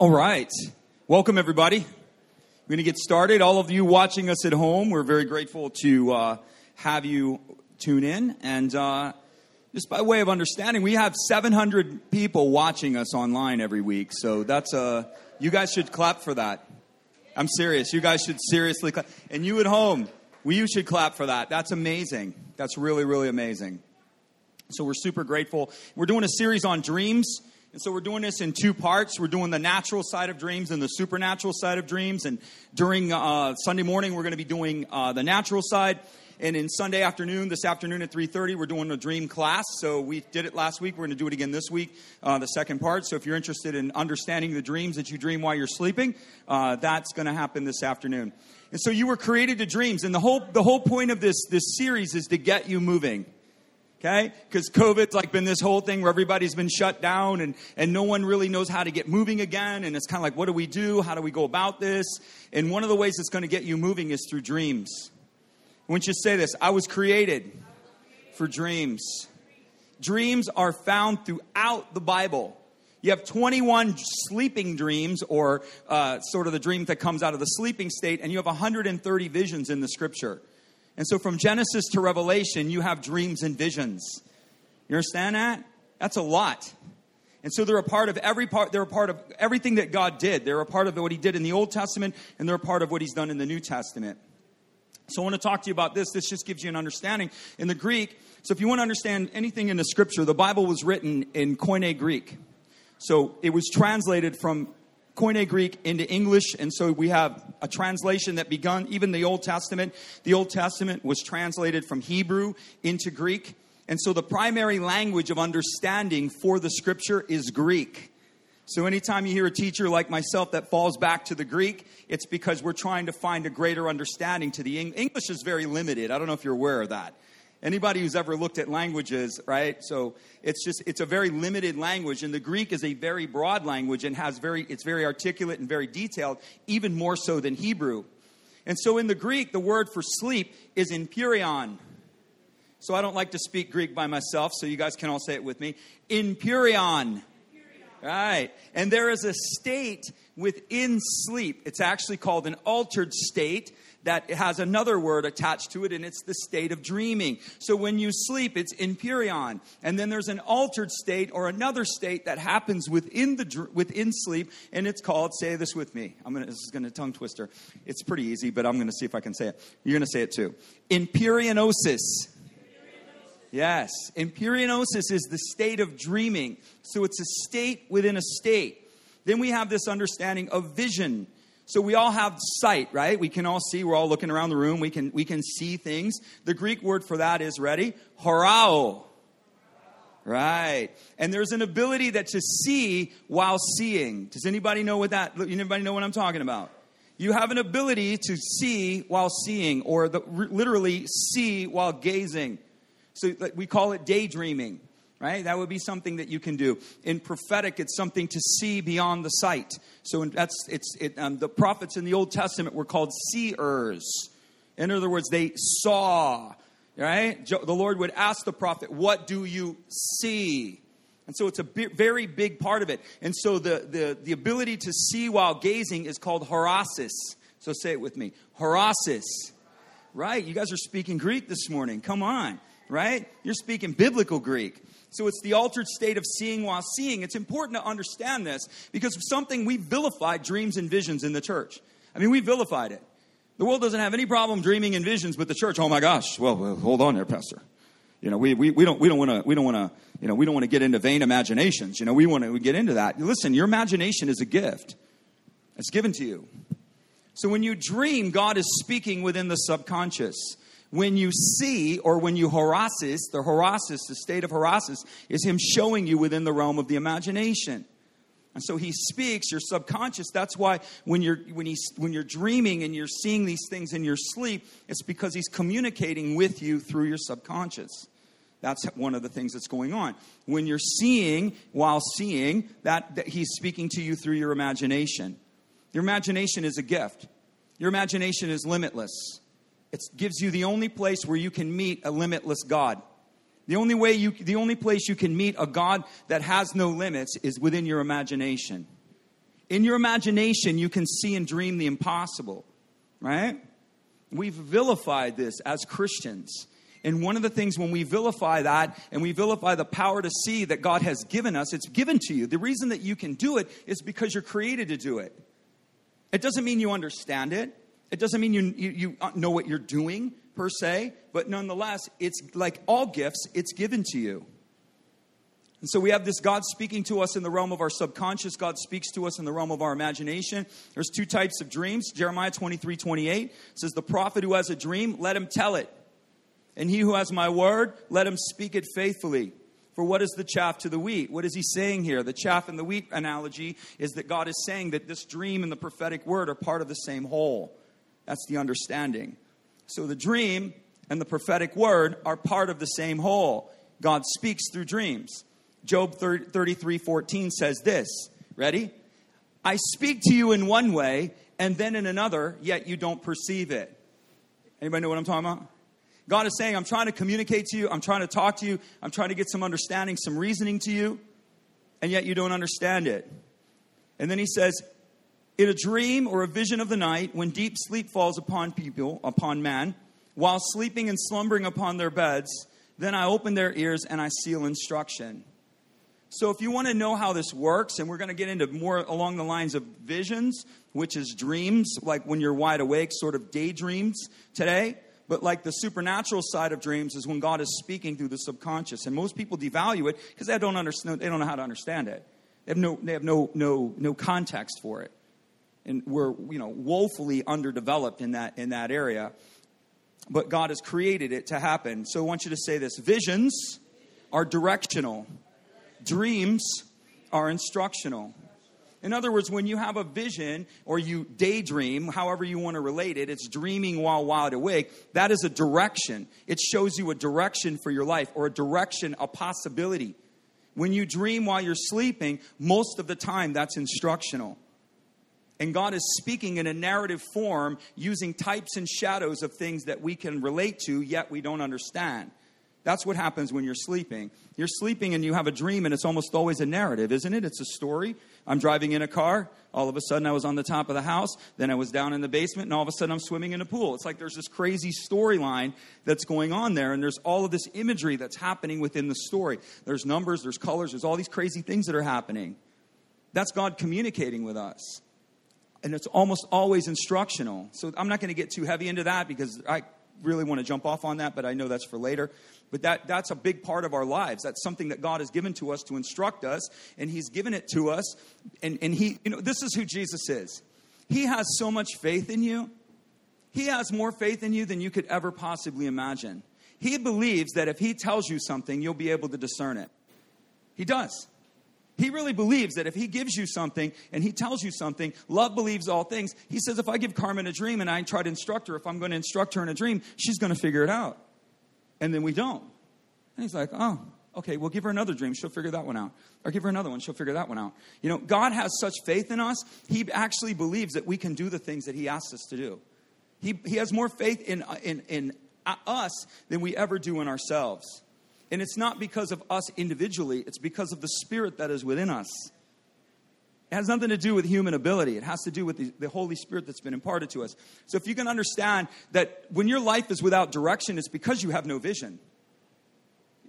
All right. Welcome, everybody. We're going to get started. All of you watching us at home, we're very grateful to uh, have you tune in. And uh, just by way of understanding, we have 700 people watching us online every week. So that's a, uh, you guys should clap for that. I'm serious. You guys should seriously clap. And you at home, we, you should clap for that. That's amazing. That's really, really amazing. So we're super grateful. We're doing a series on dreams. And so we're doing this in two parts. We're doing the natural side of dreams and the supernatural side of dreams. And during uh, Sunday morning, we're going to be doing uh, the natural side. And in Sunday afternoon, this afternoon at 3.30, we're doing a dream class. So we did it last week. We're going to do it again this week, uh, the second part. So if you're interested in understanding the dreams that you dream while you're sleeping, uh, that's going to happen this afternoon. And so you were created to dreams. And the whole, the whole point of this, this series is to get you moving okay? Because covid's like been this whole thing where everybody's been shut down and, and no one really knows how to get moving again. And it's kind of like what do we do? How do we go about this? And one of the ways it's going to get you moving is through dreams. Want you say this. I was created for dreams. Dreams are found throughout the bible. You have 21 sleeping dreams or uh, sort of the dream that comes out of the sleeping state and you have 130 visions in the scripture and so from Genesis to Revelation, you have dreams and visions. You understand that? That's a lot. And so they're a part of every part, they're a part of everything that God did. They're a part of what He did in the Old Testament, and they're a part of what He's done in the New Testament. So I want to talk to you about this. This just gives you an understanding. In the Greek, so if you want to understand anything in the scripture, the Bible was written in Koine Greek. So it was translated from Koine Greek into English, and so we have a translation that begun even the Old Testament. The Old Testament was translated from Hebrew into Greek, and so the primary language of understanding for the Scripture is Greek. So anytime you hear a teacher like myself that falls back to the Greek, it's because we're trying to find a greater understanding to the English is very limited. I don't know if you're aware of that. Anybody who's ever looked at languages, right? So it's just it's a very limited language, and the Greek is a very broad language and has very it's very articulate and very detailed, even more so than Hebrew. And so in the Greek, the word for sleep is empyreon. So I don't like to speak Greek by myself, so you guys can all say it with me. Empyreon. Right. And there is a state within sleep. It's actually called an altered state that has another word attached to it, and it's the state of dreaming. So when you sleep, it's empyreon. And then there's an altered state or another state that happens within, the, within sleep, and it's called, say this with me. I'm gonna, this is going to tongue twister. It's pretty easy, but I'm going to see if I can say it. You're going to say it too. Empyreonosis. Yes, empyreonosis is the state of dreaming. So it's a state within a state. Then we have this understanding of vision. So we all have sight, right? We can all see. We're all looking around the room. We can we can see things. The Greek word for that is ready, horao. Right. And there's an ability that to see while seeing. Does anybody know what that anybody know what I'm talking about? You have an ability to see while seeing or the, literally see while gazing. So we call it daydreaming right? That would be something that you can do. In prophetic, it's something to see beyond the sight. So that's it's it, um, the prophets in the Old Testament were called seers. In other words, they saw. Right? The Lord would ask the prophet, "What do you see?" And so it's a very big part of it. And so the, the, the ability to see while gazing is called horasis. So say it with me. Horasis. Right? You guys are speaking Greek this morning. Come on. Right? You're speaking biblical Greek. So it's the altered state of seeing while seeing. It's important to understand this because something we vilified dreams and visions in the church. I mean, we vilified it. The world doesn't have any problem dreaming and visions, but the church, oh my gosh, well, well hold on there, Pastor. You know, we, we, we don't, we don't want to, we don't want to, you know, we don't want to get into vain imaginations. You know, we want to get into that. Listen, your imagination is a gift. It's given to you. So when you dream, God is speaking within the subconscious when you see or when you horasis, the horasis, the state of horasis, is him showing you within the realm of the imagination. And so he speaks, your subconscious. That's why when you're, when, he's, when you're dreaming and you're seeing these things in your sleep, it's because he's communicating with you through your subconscious. That's one of the things that's going on. When you're seeing while seeing, that, that he's speaking to you through your imagination. Your imagination is a gift. Your imagination is limitless. It gives you the only place where you can meet a limitless God. The only way you, the only place you can meet a God that has no limits is within your imagination. In your imagination, you can see and dream the impossible, right? We've vilified this as Christians. And one of the things when we vilify that and we vilify the power to see that God has given us, it's given to you. The reason that you can do it is because you're created to do it. It doesn't mean you understand it. It doesn't mean you, you, you know what you're doing per se, but nonetheless, it's like all gifts, it's given to you. And so we have this God speaking to us in the realm of our subconscious. God speaks to us in the realm of our imagination. There's two types of dreams. Jeremiah 23 28 says, The prophet who has a dream, let him tell it. And he who has my word, let him speak it faithfully. For what is the chaff to the wheat? What is he saying here? The chaff and the wheat analogy is that God is saying that this dream and the prophetic word are part of the same whole. That's the understanding. So the dream and the prophetic word are part of the same whole. God speaks through dreams. Job 33 14 says this. Ready? I speak to you in one way and then in another, yet you don't perceive it. Anybody know what I'm talking about? God is saying, I'm trying to communicate to you, I'm trying to talk to you, I'm trying to get some understanding, some reasoning to you, and yet you don't understand it. And then he says, In a dream or a vision of the night, when deep sleep falls upon people, upon man, while sleeping and slumbering upon their beds, then I open their ears and I seal instruction. So, if you want to know how this works, and we're going to get into more along the lines of visions, which is dreams, like when you're wide awake, sort of daydreams today. But like the supernatural side of dreams is when God is speaking through the subconscious, and most people devalue it because they don't understand. They don't know how to understand it. They have no. They have no no no context for it, and we're you know woefully underdeveloped in that in that area. But God has created it to happen. So I want you to say this: visions are directional Dreams are instructional. In other words, when you have a vision or you daydream, however you want to relate it, it's dreaming while wide awake. That is a direction. It shows you a direction for your life or a direction, a possibility. When you dream while you're sleeping, most of the time that's instructional. And God is speaking in a narrative form using types and shadows of things that we can relate to, yet we don't understand. That's what happens when you're sleeping. You're sleeping and you have a dream, and it's almost always a narrative, isn't it? It's a story. I'm driving in a car. All of a sudden, I was on the top of the house. Then I was down in the basement, and all of a sudden, I'm swimming in a pool. It's like there's this crazy storyline that's going on there, and there's all of this imagery that's happening within the story. There's numbers, there's colors, there's all these crazy things that are happening. That's God communicating with us. And it's almost always instructional. So I'm not going to get too heavy into that because I really want to jump off on that, but I know that's for later. But that, that's a big part of our lives. That's something that God has given to us to instruct us, and He's given it to us. And, and He, you know, this is who Jesus is. He has so much faith in you. He has more faith in you than you could ever possibly imagine. He believes that if He tells you something, you'll be able to discern it. He does. He really believes that if he gives you something and he tells you something, love believes all things. He says, if I give Carmen a dream and I try to instruct her, if I'm going to instruct her in a dream, she's going to figure it out and then we don't. And he's like, oh, okay, we'll give her another dream. She'll figure that one out. Or give her another one. She'll figure that one out. You know, God has such faith in us, He actually believes that we can do the things that He asks us to do. He, he has more faith in, in, in uh, us than we ever do in ourselves. And it's not because of us individually, it's because of the Spirit that is within us. It has nothing to do with human ability. It has to do with the, the, Holy Spirit that's been imparted to us. So if you can understand that when your life is without direction, it's because you have no vision.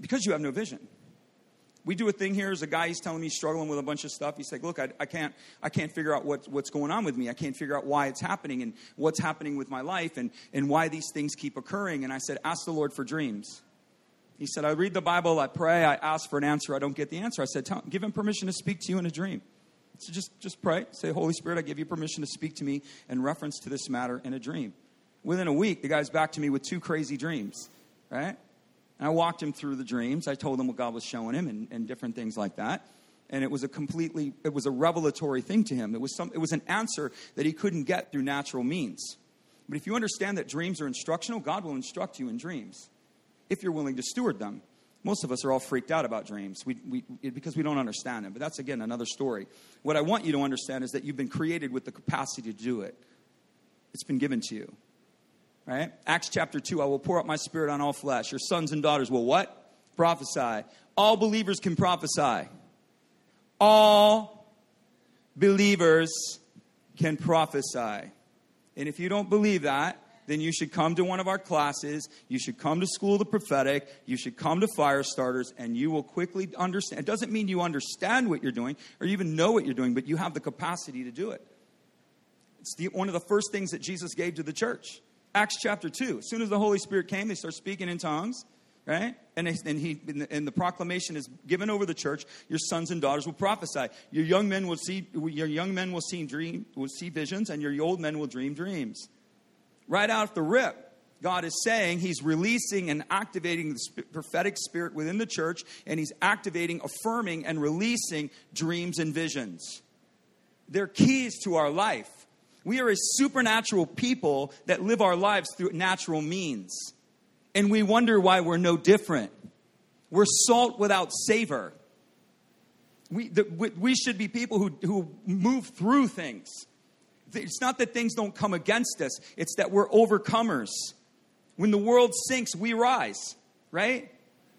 Because you have no vision. We do a thing here as a guy, he's telling me he's struggling with a bunch of stuff. He's like, look, I, I can't, I can't figure out what, what's going on with me. I can't figure out why it's happening and what's happening with my life and, and why these things keep occurring. And I said, ask the Lord for dreams. He said, I read the Bible, I pray, I ask for an answer, I don't get the answer. I said, give him permission to speak to you in a dream. So just, just pray. Say, Holy Spirit, I give you permission to speak to me in reference to this matter in a dream. Within a week, the guy's back to me with two crazy dreams, right? And I walked him through the dreams. I told him what God was showing him and, and different things like that. And it was a completely, it was a revelatory thing to him. It was, some, it was an answer that he couldn't get through natural means. But if you understand that dreams are instructional, God will instruct you in dreams if you're willing to steward them. Most of us are all freaked out about dreams we, we, because we don't understand them. But that's, again, another story. What I want you to understand is that you've been created with the capacity to do it, it's been given to you. Right? Acts chapter 2 I will pour out my spirit on all flesh. Your sons and daughters will what? Prophesy. All believers can prophesy. All believers can prophesy. And if you don't believe that, then you should come to one of our classes. You should come to School of the Prophetic. You should come to Fire Starters, and you will quickly understand. It doesn't mean you understand what you're doing or even know what you're doing, but you have the capacity to do it. It's the, one of the first things that Jesus gave to the church. Acts chapter 2. As soon as the Holy Spirit came, they start speaking in tongues, right? And, they, and, he, and, the, and the proclamation is given over the church. Your sons and daughters will prophesy. Your young men will see, your young men will see, dream, will see visions, and your old men will dream dreams right out the rip, God is saying He's releasing and activating the prophetic spirit within the church, and He's activating, affirming, and releasing dreams and visions. They're keys to our life. We are a supernatural people that live our lives through natural means. And we wonder why we're no different. We're salt without savor. We, the, we should be people who, who move through things. It's not that things don't come against us, it's that we're overcomers. When the world sinks, we rise, right?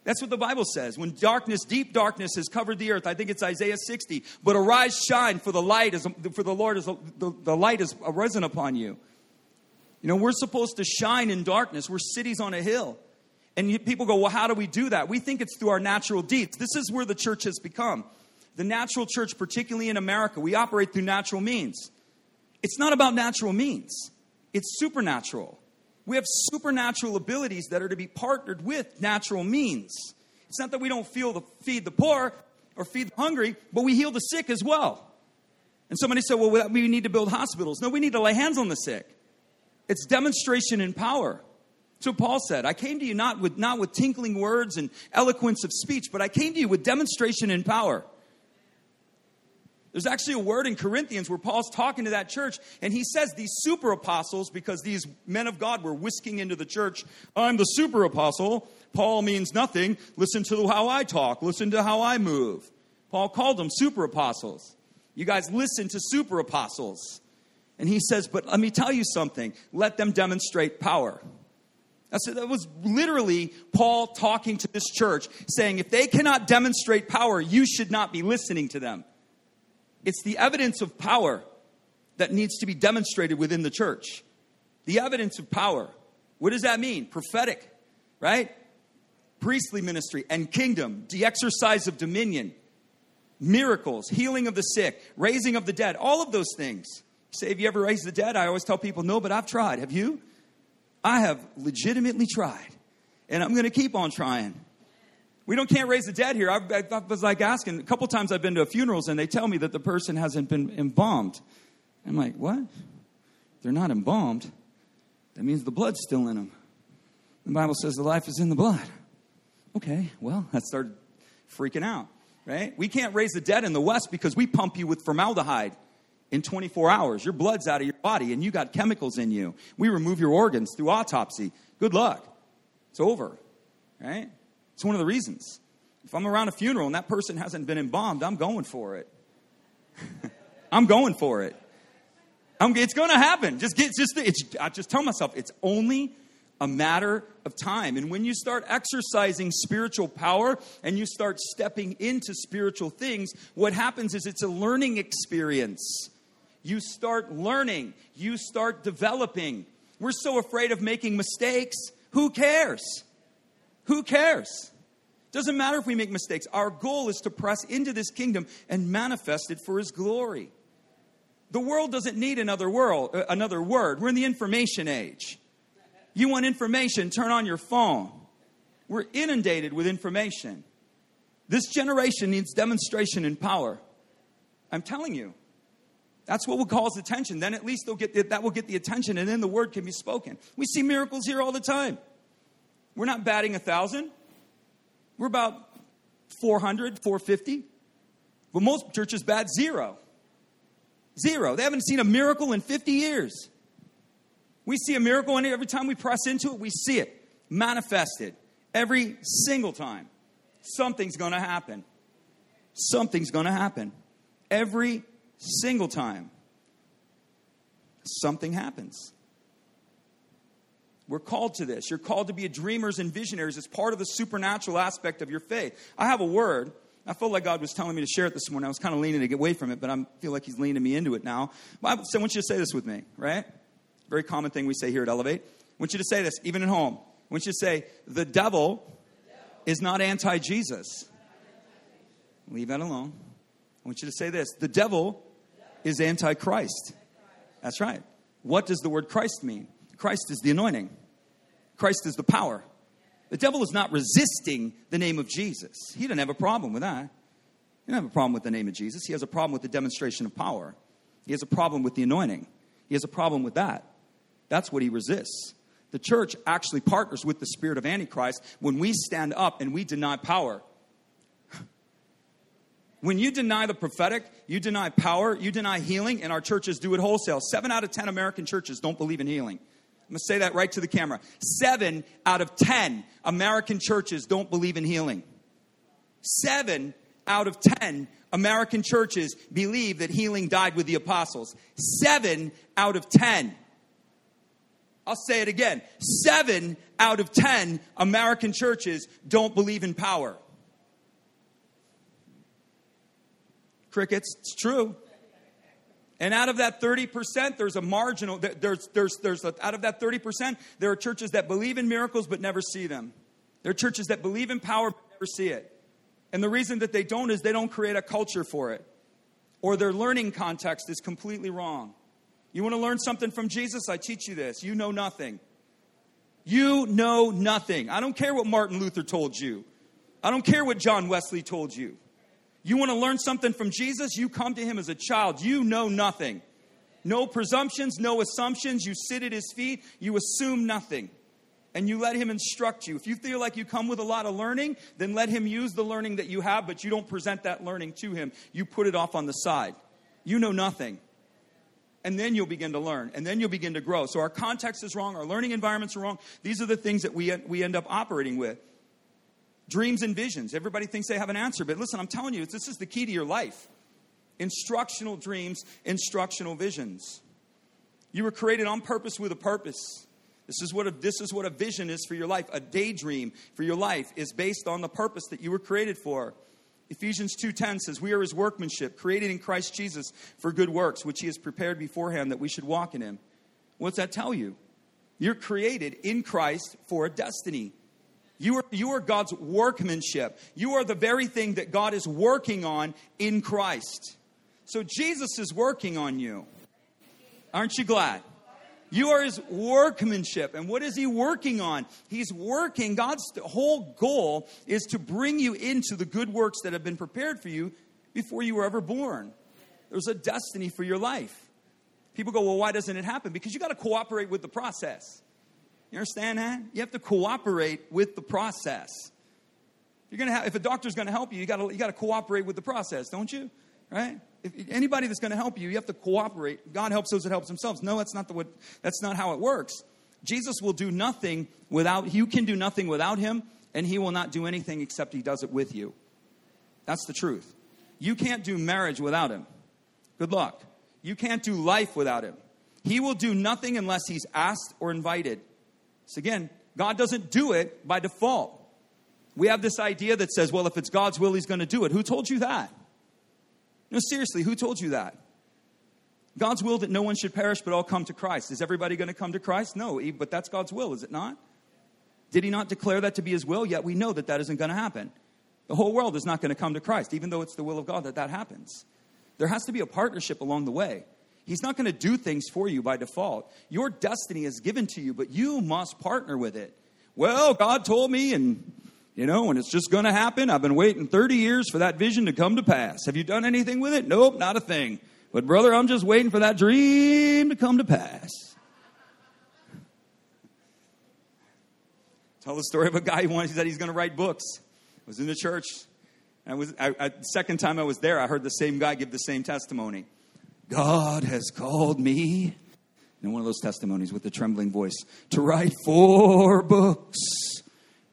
That's what the Bible says. When darkness, deep darkness has covered the earth, I think it's Isaiah 60, but arise, shine, for the light is, for the Lord is, the, the light has arisen upon you. You know, we're supposed to shine in darkness. We're cities on a hill. And people go, well, how do we do that? We think it's through our natural deeds. This is where the church has become. The natural church, particularly in America, we operate through natural means. It's not about natural means, it's supernatural. We have supernatural abilities that are to be partnered with natural means. It's not that we don't feel the, feed the poor or feed the hungry, but we heal the sick as well. And somebody said, well, we need to build hospitals. No, we need to lay hands on the sick. It's demonstration in power. So Paul said, I came to you not with, not with tinkling words and eloquence of speech, but I came to you with demonstration in power. There's actually a word in Corinthians where Paul's talking to that church, and he says these super apostles, because these men of God were whisking into the church, I'm the super apostle. Paul means nothing. Listen to how I talk, listen to how I move. Paul called them super apostles. You guys listen to super apostles. And he says, But let me tell you something let them demonstrate power. That's, that was literally Paul talking to this church, saying, If they cannot demonstrate power, you should not be listening to them. It's the evidence of power that needs to be demonstrated within the church. The evidence of power. What does that mean? Prophetic, right? Priestly ministry and kingdom, the exercise of dominion, miracles, healing of the sick, raising of the dead, all of those things. say, have you ever raised the dead? I always tell people, no, but I've tried. Have you? I have legitimately tried. And I'm going to keep on trying. We don't can't raise the dead here. I, I, was like asking a couple times I've been to funerals and they tell me that the person hasn't been embalmed. I'm like, what? They're not embalmed. That means the blood's still in them. The Bible says the life is in the blood. Okay, well, I started freaking out, right? We can't raise the dead in the West because we pump you with formaldehyde in 24 hours. Your blood's out of your body and you got chemicals in you. We remove your organs through autopsy. Good luck. It's over, right? It's one of the reasons. If I'm around a funeral and that person hasn't been embalmed, I'm going for it. I'm going for it. I'm, it's going to happen. Just get just it's, I just tell myself it's only a matter of time. And when you start exercising spiritual power and you start stepping into spiritual things, what happens is it's a learning experience. You start learning, you start developing. We're so afraid of making mistakes. Who cares? Who cares? Doesn't matter if we make mistakes. Our goal is to press into this kingdom and manifest it for his glory. The world doesn't need another world, uh, another word. We're in the information age. You want information, turn on your phone. We're inundated with information. This generation needs demonstration and power. I'm telling you. That's what will cause attention. Then at least they'll get the, that will get the attention, and then the word can be spoken. We see miracles here all the time. We're not batting a thousand. We're about 400, 450. But most churches bat zero. Zero. They haven't seen a miracle in 50 years. We see a miracle, and every time we press into it, we see it manifested. Every single time. Something's going to happen. Something's going to happen. Every single time. Something happens. We're called to this. You're called to be dreamers and visionaries. It's part of the supernatural aspect of your faith. I have a word. I felt like God was telling me to share it this morning. I was kind of leaning to get away from it, but I feel like He's leaning me into it now. I want you to say this with me, right? Very common thing we say here at Elevate. I want you to say this, even at home. I want you to say, the devil is not anti Jesus. Leave that alone. I want you to say this the devil is anti Christ. That's right. What does the word Christ mean? Christ is the anointing, Christ is the power. The devil is not resisting the name of Jesus. He doesn't have a problem with that. He doesn't have a problem with the name of Jesus. He has a problem with the demonstration of power. He has a problem with the anointing. He has a problem with that. That's what he resists. The church actually partners with the spirit of Antichrist when we stand up and we deny power. When you deny the prophetic, you deny power, you deny healing, and our churches do it wholesale. Seven out of ten American churches don't believe in healing. I'm going to say that right to the camera. Seven out of ten American churches don't believe in healing. Seven out of ten American churches believe that healing died with the apostles. Seven out of ten. I'll say it again. Seven out of ten American churches don't believe in power. Crickets, it's true. And out of that 30%, there's a marginal, there's, there's, there's a, out of that 30%, there are churches that believe in miracles but never see them. There are churches that believe in power but never see it. And the reason that they don't is they don't create a culture for it. Or their learning context is completely wrong. You want to learn something from Jesus? I teach you this. You know nothing. You know nothing. I don't care what Martin Luther told you. I don't care what John Wesley told you. You want to learn something from Jesus? You come to him as a child. You know nothing. No presumptions, no assumptions. You sit at his feet, you assume nothing. And you let him instruct you. If you feel like you come with a lot of learning, then let him use the learning that you have, but you don't present that learning to him. You put it off on the side. You know nothing. And then you'll begin to learn, and then you'll begin to grow. So our context is wrong, our learning environments are wrong. These are the things that we, we end up operating with dreams and visions. Everybody thinks they have an answer, but listen, I'm telling you, this is the key to your life. Instructional dreams, instructional visions. You were created on purpose with a purpose. This is what a, this is what a vision is for your life. A daydream for your life is based on the purpose that you were created for. Ephesians 2:10 says, "We are his workmanship, created in Christ Jesus for good works, which he has prepared beforehand that we should walk in him." What's that tell you? You're created in Christ for a destiny. You are, you are God's workmanship. You are the very thing that God is working on in Christ. So Jesus is working on you. Aren't you glad? You are his workmanship. And what is he working on? He's working, God's whole goal is to bring you into the good works that have been prepared for you before you were ever born. There's a destiny for your life. People go, well, why doesn't it happen? Because you got to cooperate with the process. You understand that? You have to cooperate with the process. You're gonna have, if a doctor's to help you, you got you to cooperate with the process, don't you? Right? If anybody that's to help you, you have to cooperate. God helps those that help themselves. No, that's not the what. That's not how it works. Jesus will do nothing without. You can do nothing without Him, and He will not do anything except He does it with you. That's the truth. You can't do marriage without Him. Good luck. You can't do life without Him. He will do nothing unless He's asked or invited. So again, God doesn't do it by default. We have this idea that says, well, if it's God's will, He's going to do it. Who told you that? No, seriously, who told you that? God's will that no one should perish but all come to Christ. Is everybody going to come to Christ? No, but that's God's will, is it not? Did He not declare that to be His will? Yet we know that that isn't going to happen. The whole world is not going to come to Christ, even though it's the will of God that that happens. There has to be a partnership along the way. He's not going to do things for you by default. Your destiny is given to you, but you must partner with it. Well, God told me, and you know, and it's just going to happen. I've been waiting 30 years for that vision to come to pass. Have you done anything with it? Nope, not a thing. But brother, I'm just waiting for that dream to come to pass. Tell the story of a guy who wanted, he said he's going to write books. I was in the church. I was, I, I, second time I was there, I heard the same guy give the same testimony. God has called me, in one of those testimonies with the trembling voice, to write four books.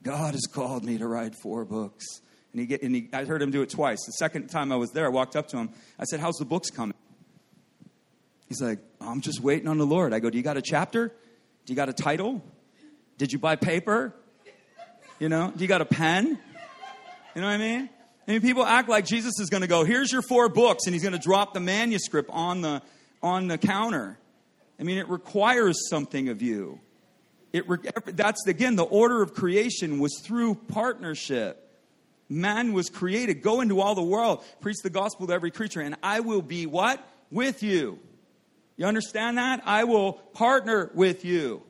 God has called me to write four books. And, he get, and he, I heard him do it twice. The second time I was there, I walked up to him. I said, How's the books coming? He's like, I'm just waiting on the Lord. I go, Do you got a chapter? Do you got a title? Did you buy paper? You know, do you got a pen? You know what I mean? I mean, people act like Jesus is going to go, here's your four books, and he's going to drop the manuscript on the, on the counter. I mean, it requires something of you. It re- that's, again, the order of creation was through partnership. Man was created. Go into all the world, preach the gospel to every creature, and I will be what? With you. You understand that? I will partner with you.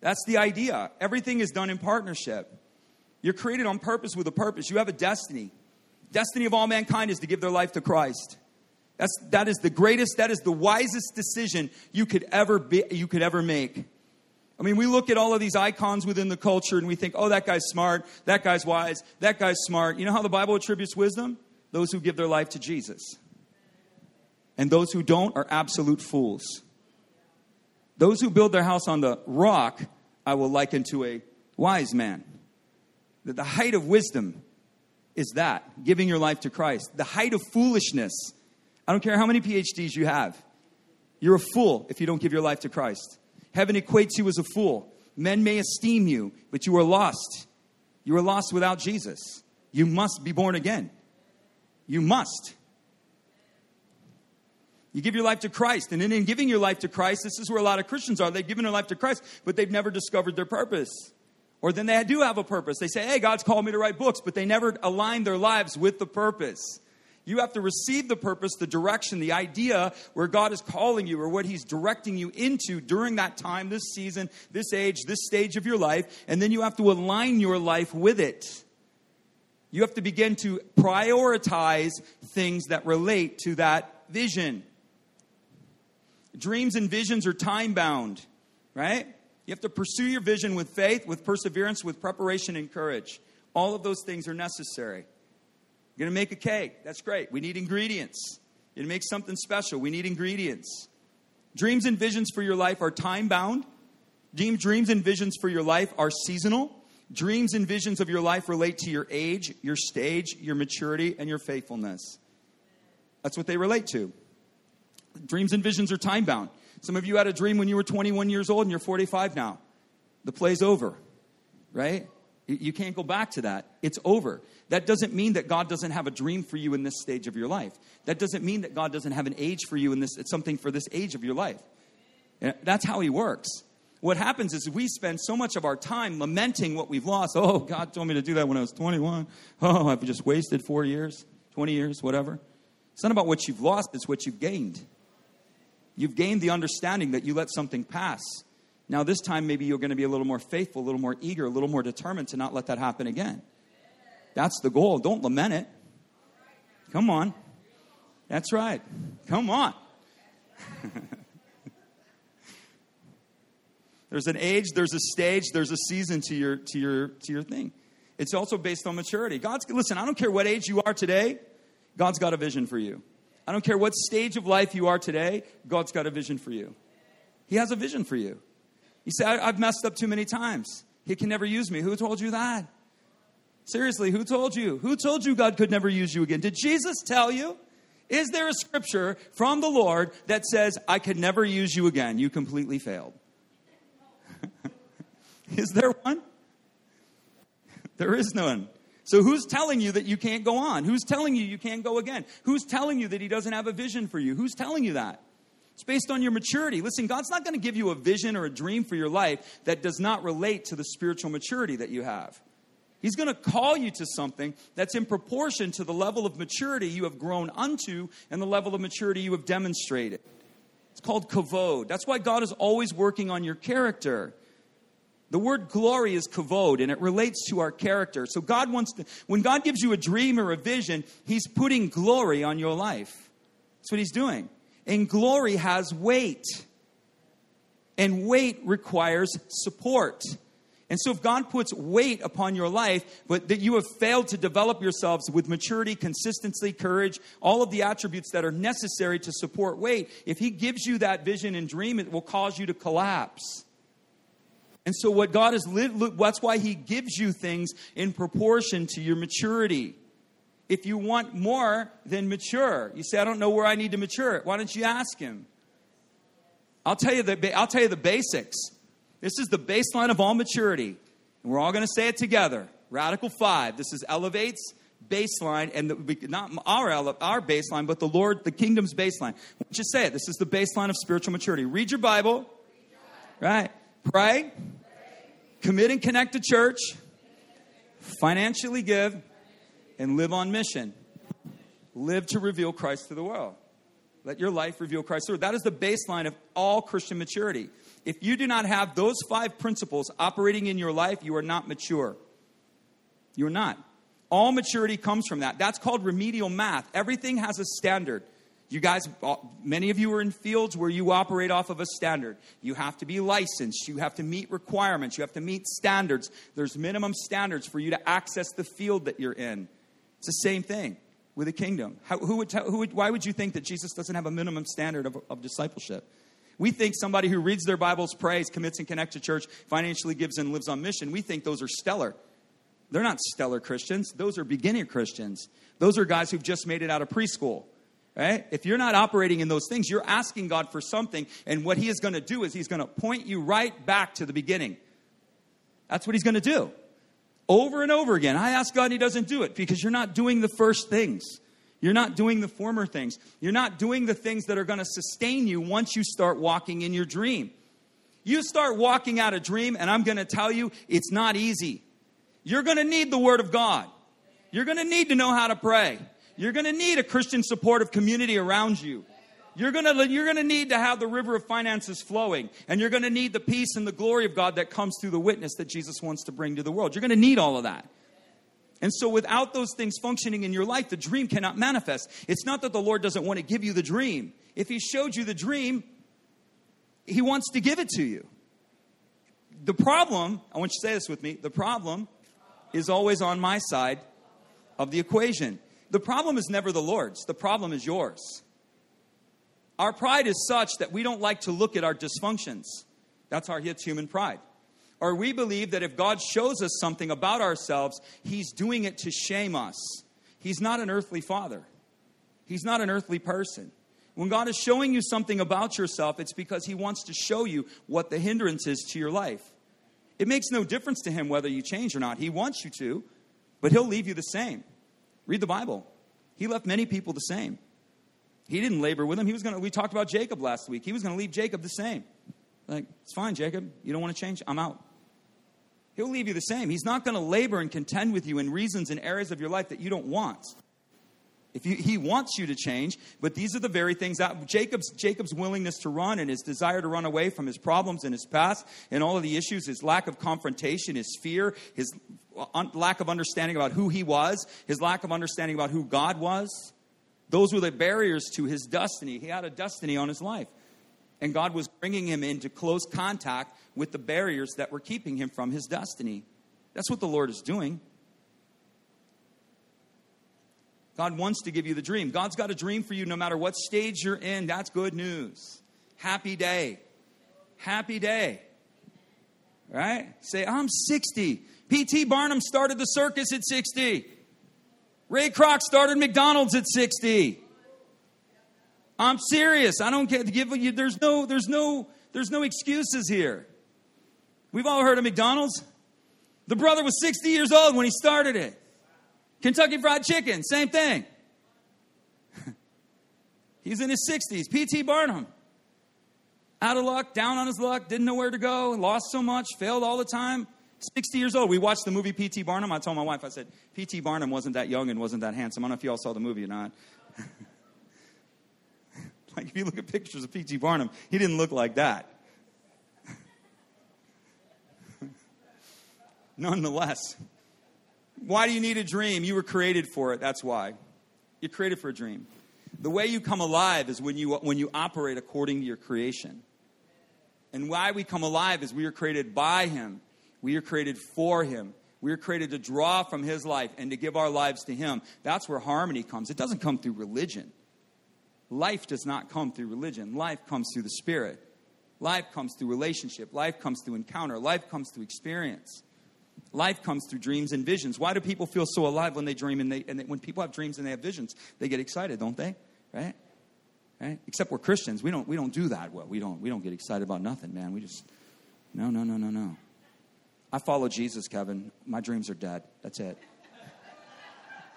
That's the idea. Everything is done in partnership. You're created on purpose with a purpose. You have a destiny. Destiny of all mankind is to give their life to Christ. That's, that is the greatest, that is the wisest decision you could ever be, you could ever make. I mean, we look at all of these icons within the culture and we think, oh, that guy's smart, that guy's wise, that guy's smart. You know how the Bible attributes wisdom? Those who give their life to Jesus. And those who don't are absolute fools. Those who build their house on the rock, I will liken to a wise man. That the height of wisdom is that, giving your life to Christ. The height of foolishness, I don't care how many PhDs you have, you're a fool if you don't give your life to Christ. Heaven equates you as a fool. Men may esteem you, but you are lost. You are lost without Jesus. You must be born again. You must. You give your life to Christ. And in giving your life to Christ, this is where a lot of Christians are. They've given their life to Christ, but they've never discovered their purpose. Or then they do have a purpose. They say, hey, God's called me to write books, but they never align their lives with the purpose. You have to receive the purpose, the direction, the idea where God is calling you or what He's directing you into during that time, this season, this age, this stage of your life, and then you have to align your life with it. You have to begin to prioritize things that relate to that vision. Dreams and visions are time bound, right? You have to pursue your vision with faith, with perseverance, with preparation and courage. All of those things are necessary. You're going to make a cake. That's great. We need ingredients. You're going to make something special. We need ingredients. Dreams and visions for your life are time bound. Dreams and visions for your life are seasonal. Dreams and visions of your life relate to your age, your stage, your maturity, and your faithfulness. That's what they relate to. Dreams and visions are time bound. Some of you had a dream when you were 21 years old and you're 45 now. The play's over, right? You can't go back to that. It's over. That doesn't mean that God doesn't have a dream for you in this stage of your life. That doesn't mean that God doesn't have an age for you in this, it's something for this age of your life. Eh, that's how He works. What happens is we spend so much of our time lamenting what we've lost. Oh, God told me to do that when I was 21. Oh, I've just wasted four years, 20 years, whatever. It's not about what you've lost, it's what you've gained. You've gained the understanding that you let something pass now, this time, maybe you're going to be a little more faithful, a little more eager, a little more determined to not let that happen again. That's the goal. Don't lament it. Come on. That's right. Come on. there's an age, there's a stage, there's a season to your to your to your thing. It's also based on maturity. God's listen, I don't care what age you are today, God's got a vision for you. I don't care what stage of life you are today, God's got a vision for you. He has a vision for you. You say, I've messed up too many times. He can never use me. Who told you that? Seriously, who told you? Who told you God could never use you again? Did Jesus tell you? Is there a scripture from the Lord that says, I could never use you again? You completely failed. is there one? there is none. So who's telling you that you can't go on? Who's telling you you can't go again? Who's telling you that he doesn't have a vision for you? Who's telling you that? It's based on your maturity. Listen, God's not going to give you a vision or a dream for your life that does not relate to the spiritual maturity that you have. He's going to call you to something that's in proportion to the level of maturity you have grown unto and the level of maturity you have demonstrated. It's called kavod. That's why God is always working on your character. The word glory is kavod, and it relates to our character. So God wants to, when God gives you a dream or a vision, He's putting glory on your life. That's what He's doing. And glory has weight. And weight requires support. And so, if God puts weight upon your life, but that you have failed to develop yourselves with maturity, consistency, courage, all of the attributes that are necessary to support weight, if He gives you that vision and dream, it will cause you to collapse. And so, what God is, that's why He gives you things in proportion to your maturity if you want more, then mature. You say, I don't know where I need to mature. Why don't you ask him? I'll tell you the, I'll tell you the basics. This is the baseline of all maturity. And we're all going to say it together. Radical five. This is elevates, baseline, and the, not our, our baseline, but the Lord, the kingdom's baseline. Just say it. This is the baseline of spiritual maturity. Read your Bible, right? Pray, commit and connect to church, financially give, and live on mission. Live to reveal Christ to the world. Let your life reveal Christ. To that is the baseline of all Christian maturity. If you do not have those five principles operating in your life, you are not mature. You're not. All maturity comes from that. That's called remedial math. Everything has a standard. You guys, many of you are in fields where you operate off of a standard. You have to be licensed. You have to meet requirements. You have to meet standards. There's minimum standards for you to access the field that you're in. It's the same thing with a kingdom. How, who would tell, who would, why would you think that Jesus doesn't have a minimum standard of, of discipleship? We think somebody who reads their Bibles, prays, commits and connects to church, financially gives and lives on mission, we think those are stellar. They're not stellar Christians. Those are beginner Christians. Those are guys who've just made it out of preschool. Right? If you're not operating in those things, you're asking God for something, and what He is going to do is He's going to point you right back to the beginning. That's what He's going to do. Over and over again. I ask God, He doesn't do it because you're not doing the first things. You're not doing the former things. You're not doing the things that are going to sustain you once you start walking in your dream. You start walking out a dream, and I'm going to tell you, it's not easy. You're going to need the Word of God. You're going to need to know how to pray. You're going to need a Christian supportive community around you. You're going to, you're going to need to have the river of finances flowing. And you're going to need the peace and the glory of God that comes through the witness that Jesus wants to bring to the world. You're going to need all of that. And so, without those things functioning in your life, the dream cannot manifest. It's not that the Lord doesn't want to give you the dream. If He showed you the dream, He wants to give it to you. The problem, I want you to say this with me the problem is always on my side of the equation. The problem is never the Lord's, the problem is yours. Our pride is such that we don't like to look at our dysfunctions. That's our hits human pride. Or we believe that if God shows us something about ourselves, He's doing it to shame us. He's not an earthly father, He's not an earthly person. When God is showing you something about yourself, it's because He wants to show you what the hindrance is to your life. It makes no difference to Him whether you change or not. He wants you to, but He'll leave you the same. Read the Bible. He left many people the same. He didn't labor with them. He was going to, we talked about Jacob last week. He was going to leave Jacob the same. Like, it's fine, Jacob. You don't want to change? I'm out. He'll leave you the same. He's not going to labor and contend with you in reasons and areas of your life that you don't want. If you, he wants you to change, but these are the very things that Jacob's Jacob's willingness to run and his desire to run away from his problems and his past and all of the issues, his lack of confrontation, his fear, his uh, un- lack of understanding about who he was, his lack of understanding about who God was. Those were the barriers to his destiny. He had a destiny on his life. And God was bringing him into close contact with the barriers that were keeping him from his destiny. That's what the Lord is doing. God wants to give you the dream. God's got a dream for you no matter what stage you're in. That's good news. Happy day. Happy day. Right? Say, I'm 60. P.T. Barnum started the circus at 60. Ray Kroc started McDonald's at 60. I'm serious. I don't care to give you there's no there's no there's no excuses here. We've all heard of McDonald's. The brother was 60 years old when he started it. Kentucky Fried Chicken, same thing. He's in his 60s. P.T. Barnum. Out of luck, down on his luck, didn't know where to go, lost so much, failed all the time. 60 years old. We watched the movie P.T. Barnum. I told my wife, I said, P.T. Barnum wasn't that young and wasn't that handsome. I don't know if you all saw the movie or not. like, if you look at pictures of P.T. Barnum, he didn't look like that. Nonetheless, why do you need a dream? You were created for it. That's why. You're created for a dream. The way you come alive is when you, when you operate according to your creation. And why we come alive is we are created by Him, we are created for Him. We are created to draw from His life and to give our lives to Him. That's where harmony comes. It doesn't come through religion. Life does not come through religion, life comes through the Spirit. Life comes through relationship, life comes through encounter, life comes through experience. Life comes through dreams and visions. Why do people feel so alive when they dream and, they, and they, when people have dreams and they have visions? They get excited, don't they? Right? Right? Except we're Christians. We don't, we don't do that well. We don't, we don't get excited about nothing, man. We just, no, no, no, no, no. I follow Jesus, Kevin. My dreams are dead. That's it.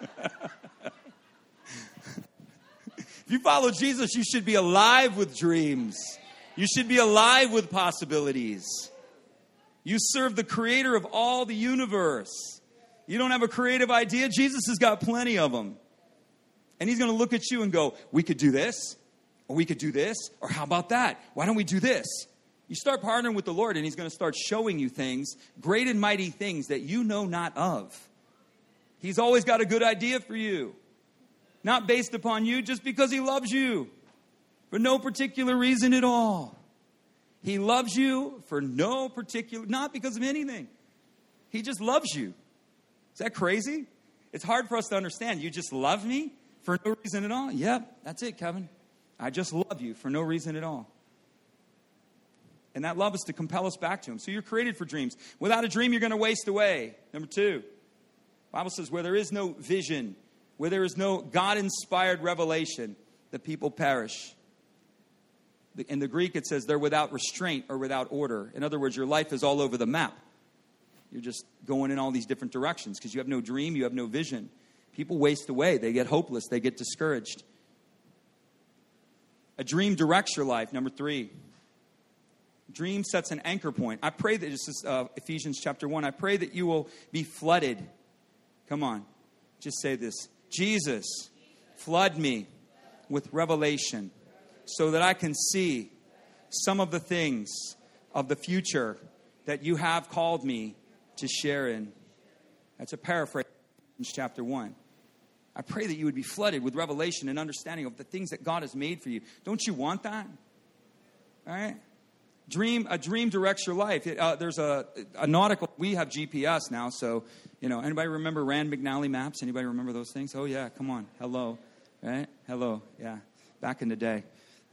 if you follow Jesus, you should be alive with dreams. You should be alive with possibilities. You serve the creator of all the universe. You don't have a creative idea? Jesus has got plenty of them. And he's going to look at you and go, We could do this, or we could do this, or how about that? Why don't we do this? You start partnering with the Lord, and he's going to start showing you things, great and mighty things that you know not of. He's always got a good idea for you. Not based upon you, just because he loves you. For no particular reason at all. He loves you for no particular, not because of anything. He just loves you. Is that crazy? It's hard for us to understand. You just love me for no reason at all? Yep, that's it, Kevin. I just love you for no reason at all. And that love is to compel us back to Him. So you're created for dreams. Without a dream, you're going to waste away. Number two, Bible says, where there is no vision, where there is no God inspired revelation, the people perish. In the Greek, it says they're without restraint or without order. In other words, your life is all over the map. You're just going in all these different directions because you have no dream, you have no vision. People waste away, they get hopeless, they get discouraged. A dream directs your life. Number three, dream sets an anchor point. I pray that this is uh, Ephesians chapter 1. I pray that you will be flooded. Come on, just say this Jesus, flood me with revelation so that I can see some of the things of the future that you have called me to share in. That's a paraphrase chapter 1. I pray that you would be flooded with revelation and understanding of the things that God has made for you. Don't you want that? All right? Dream, a dream directs your life. It, uh, there's a, a nautical, we have GPS now, so, you know, anybody remember Rand McNally maps? Anybody remember those things? Oh, yeah, come on. Hello. Right? Hello. Yeah. Back in the day.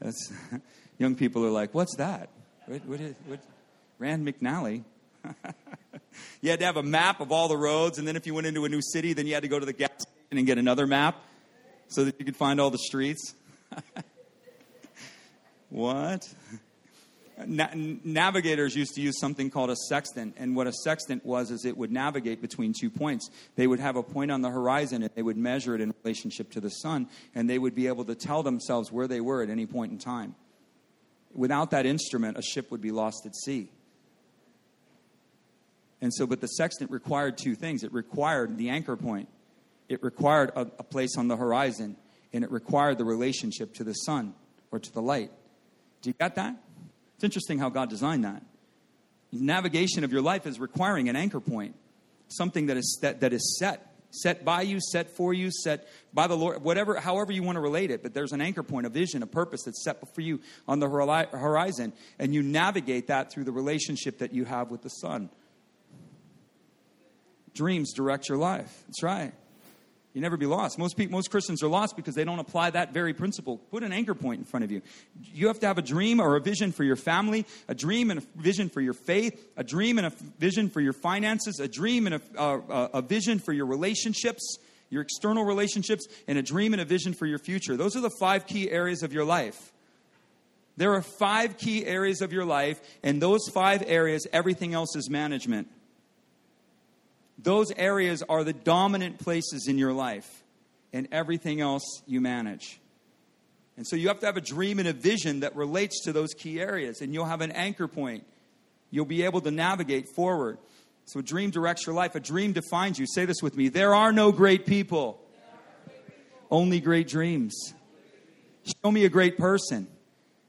That's, young people are like, what's that? What, what is, what? Rand McNally? you had to have a map of all the roads, and then if you went into a new city, then you had to go to the gas station and get another map so that you could find all the streets. what? Na- navigators used to use something called a sextant, and what a sextant was is it would navigate between two points. They would have a point on the horizon, and they would measure it in relationship to the sun, and they would be able to tell themselves where they were at any point in time. Without that instrument, a ship would be lost at sea. And so, but the sextant required two things it required the anchor point, it required a, a place on the horizon, and it required the relationship to the sun or to the light. Do you get that? It's interesting how God designed that. Navigation of your life is requiring an anchor point, something that is, that, that is set, set by you, set for you, set by the Lord, whatever, however you want to relate it. But there's an anchor point, a vision, a purpose that's set for you on the horizon, and you navigate that through the relationship that you have with the sun dreams direct your life. That's right. You never be lost. Most people, most Christians are lost because they don't apply that very principle. Put an anchor point in front of you. You have to have a dream or a vision for your family, a dream and a vision for your faith, a dream and a vision for your finances, a dream and a, uh, a vision for your relationships, your external relationships, and a dream and a vision for your future. Those are the five key areas of your life. There are five key areas of your life, and those five areas, everything else is management. Those areas are the dominant places in your life, and everything else you manage. And so you have to have a dream and a vision that relates to those key areas, and you'll have an anchor point. You'll be able to navigate forward. So a dream directs your life, a dream defines you. Say this with me there are no great people, only great dreams. Show me a great person.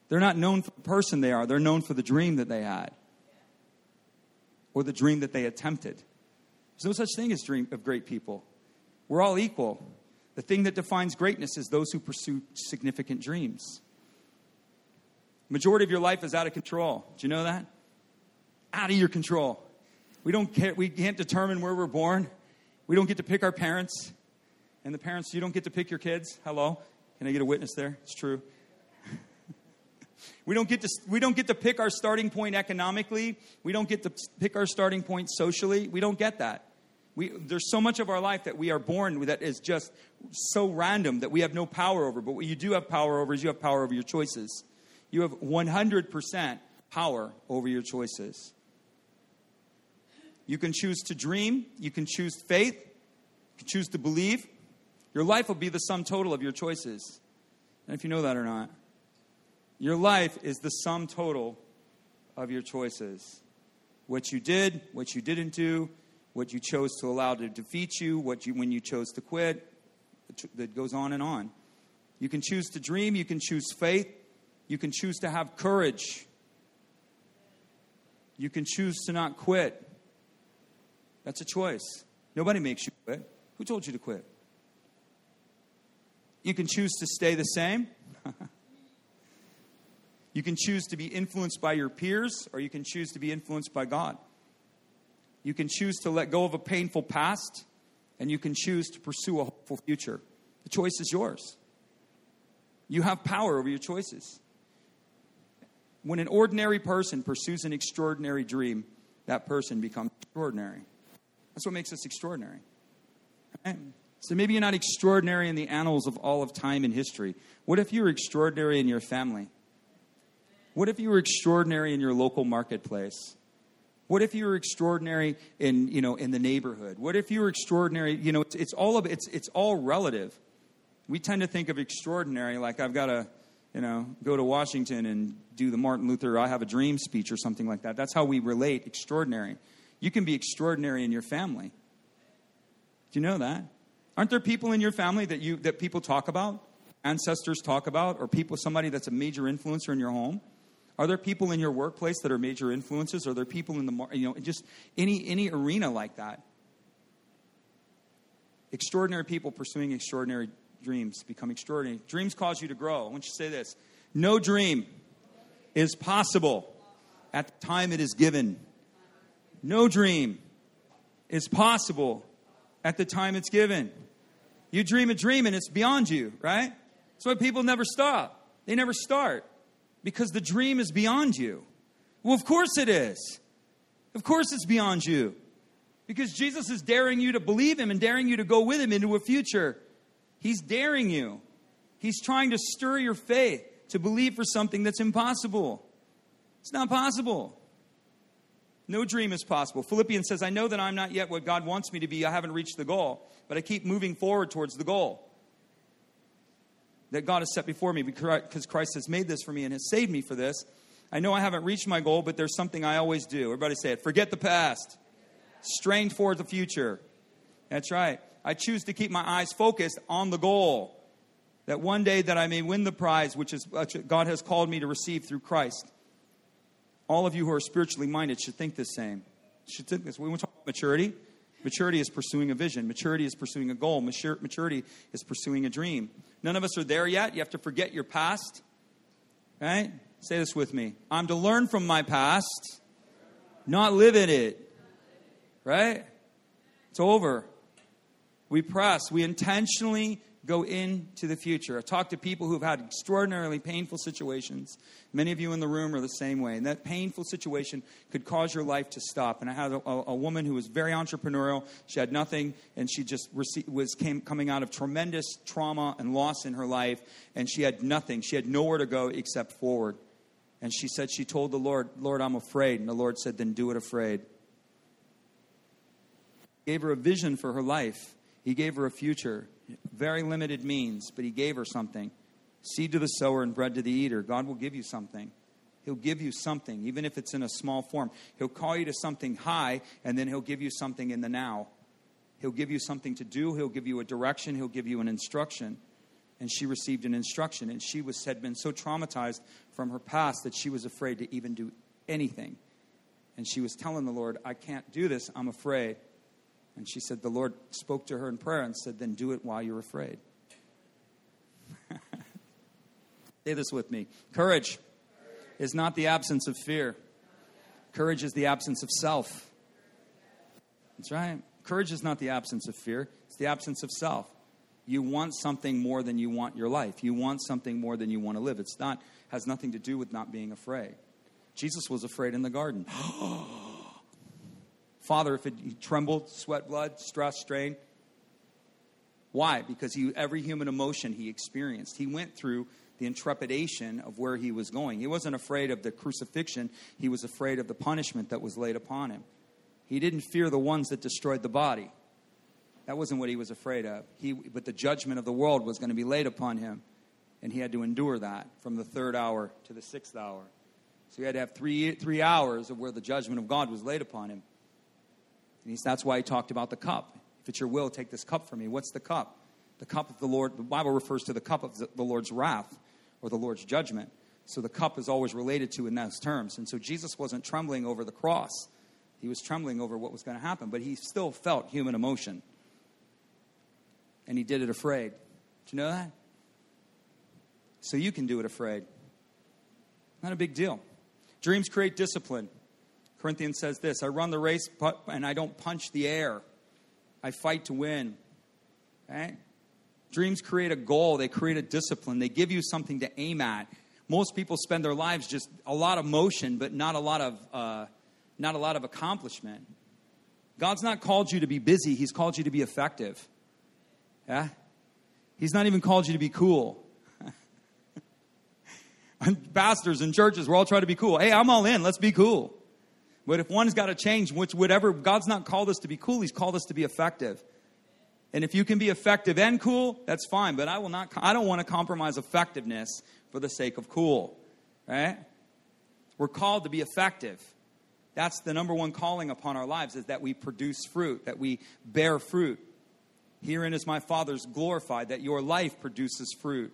They're not known for the person they are, they're known for the dream that they had or the dream that they attempted. There's no such thing as dream of great people. We're all equal. The thing that defines greatness is those who pursue significant dreams. Majority of your life is out of control. Do you know that? Out of your control. We don't care, we can't determine where we're born. We don't get to pick our parents. And the parents, you don't get to pick your kids. Hello? Can I get a witness there? It's true. We don't, get to, we don't get to pick our starting point economically. We don't get to pick our starting point socially. We don't get that. We, there's so much of our life that we are born that is just so random that we have no power over. But what you do have power over is you have power over your choices. You have 100% power over your choices. You can choose to dream, you can choose faith, you can choose to believe, Your life will be the sum total of your choices. And if you know that or not, your life is the sum total of your choices. What you did, what you didn't do, what you chose to allow to defeat you, what you when you chose to quit, that goes on and on. You can choose to dream, you can choose faith, you can choose to have courage. You can choose to not quit. That's a choice. Nobody makes you quit. Who told you to quit? You can choose to stay the same. you can choose to be influenced by your peers, or you can choose to be influenced by God. You can choose to let go of a painful past, and you can choose to pursue a hopeful future. The choice is yours. You have power over your choices. When an ordinary person pursues an extraordinary dream, that person becomes extraordinary. That's what makes us extraordinary. Right? So maybe you're not extraordinary in the annals of all of time and history. What if you were extraordinary in your family? What if you were extraordinary in your local marketplace? What if you were extraordinary in, you know, in the neighborhood? What if you were extraordinary? You know, it's, it's all of it's it's all relative. We tend to think of extraordinary like I've got to, you know, go to Washington and do the Martin Luther I have a dream speech or something like that. That's how we relate extraordinary. You can be extraordinary in your family. Do you know that? Aren't there people in your family that you that people talk about, ancestors talk about, or people somebody that's a major influencer in your home? Are there people in your workplace that are major influences? Are there people in the you know just any any arena like that? Extraordinary people pursuing extraordinary dreams become extraordinary. Dreams cause you to grow. I want you to say this: No dream is possible at the time it is given. No dream is possible at the time it's given. You dream a dream and it's beyond you, right? That's why people never stop. They never start because the dream is beyond you. Well, of course it is. Of course it's beyond you. Because Jesus is daring you to believe him and daring you to go with him into a future. He's daring you. He's trying to stir your faith to believe for something that's impossible. It's not possible. No dream is possible. Philippians says, I know that I'm not yet what God wants me to be. I haven't reached the goal, but I keep moving forward towards the goal that God has set before me because Christ has made this for me and has saved me for this. I know I haven't reached my goal, but there's something I always do. Everybody say it. Forget the past, strain toward the future. That's right. I choose to keep my eyes focused on the goal that one day that I may win the prize which is which God has called me to receive through Christ. All of you who are spiritually minded should think the same. Should think this. We want to talk about maturity. Maturity is pursuing a vision. Maturity is pursuing a goal. Maturity is pursuing a dream. None of us are there yet. You have to forget your past. Right? Say this with me. I'm to learn from my past, not live in it. Right? It's over. We press. We intentionally go into the future. I talk to people who've had extraordinarily painful situations. Many of you in the room are the same way. And that painful situation could cause your life to stop. And I had a, a woman who was very entrepreneurial. She had nothing, and she just was came, coming out of tremendous trauma and loss in her life. And she had nothing. She had nowhere to go except forward. And she said, she told the Lord, Lord, I'm afraid. And the Lord said, then do it afraid. Gave her a vision for her life. He gave her a future very limited means, but He gave her something. Seed to the sower and bread to the eater. God will give you something. He'll give you something, even if it's in a small form. He'll call you to something high, and then He'll give you something in the now. He'll give you something to do. He'll give you a direction. He'll give you an instruction. And she received an instruction, and she was had been so traumatized from her past that she was afraid to even do anything. And she was telling the Lord, "I can't do this. I'm afraid." And she said, The Lord spoke to her in prayer and said, Then do it while you're afraid. Say this with me Courage is not the absence of fear, courage is the absence of self. That's right. Courage is not the absence of fear, it's the absence of self. You want something more than you want your life. You want something more than you want to live. It's not has nothing to do with not being afraid. Jesus was afraid in the garden. Oh, Father, if it, he trembled, sweat, blood, stress, strain. Why? Because he, every human emotion he experienced, he went through the intrepidation of where he was going. He wasn't afraid of the crucifixion, he was afraid of the punishment that was laid upon him. He didn't fear the ones that destroyed the body. That wasn't what he was afraid of. He, but the judgment of the world was going to be laid upon him. And he had to endure that from the third hour to the sixth hour. So he had to have three, three hours of where the judgment of God was laid upon him. And that's why he talked about the cup. If it's your will, take this cup from me. What's the cup? The cup of the Lord, the Bible refers to the cup of the Lord's wrath or the Lord's judgment. So the cup is always related to in those terms. And so Jesus wasn't trembling over the cross. He was trembling over what was going to happen, but he still felt human emotion. And he did it afraid. Do you know that? So you can do it afraid. Not a big deal. Dreams create discipline. Corinthians says this I run the race and I don't punch the air. I fight to win. Right? Dreams create a goal, they create a discipline, they give you something to aim at. Most people spend their lives just a lot of motion, but not a lot of, uh, not a lot of accomplishment. God's not called you to be busy, He's called you to be effective. Yeah? He's not even called you to be cool. Pastors and churches, we're all trying to be cool. Hey, I'm all in, let's be cool. But if one's got to change, which whatever, God's not called us to be cool, He's called us to be effective. And if you can be effective and cool, that's fine. But I will not. I don't want to compromise effectiveness for the sake of cool, right? We're called to be effective. That's the number one calling upon our lives: is that we produce fruit, that we bear fruit. Herein is my Father's glorified, that your life produces fruit.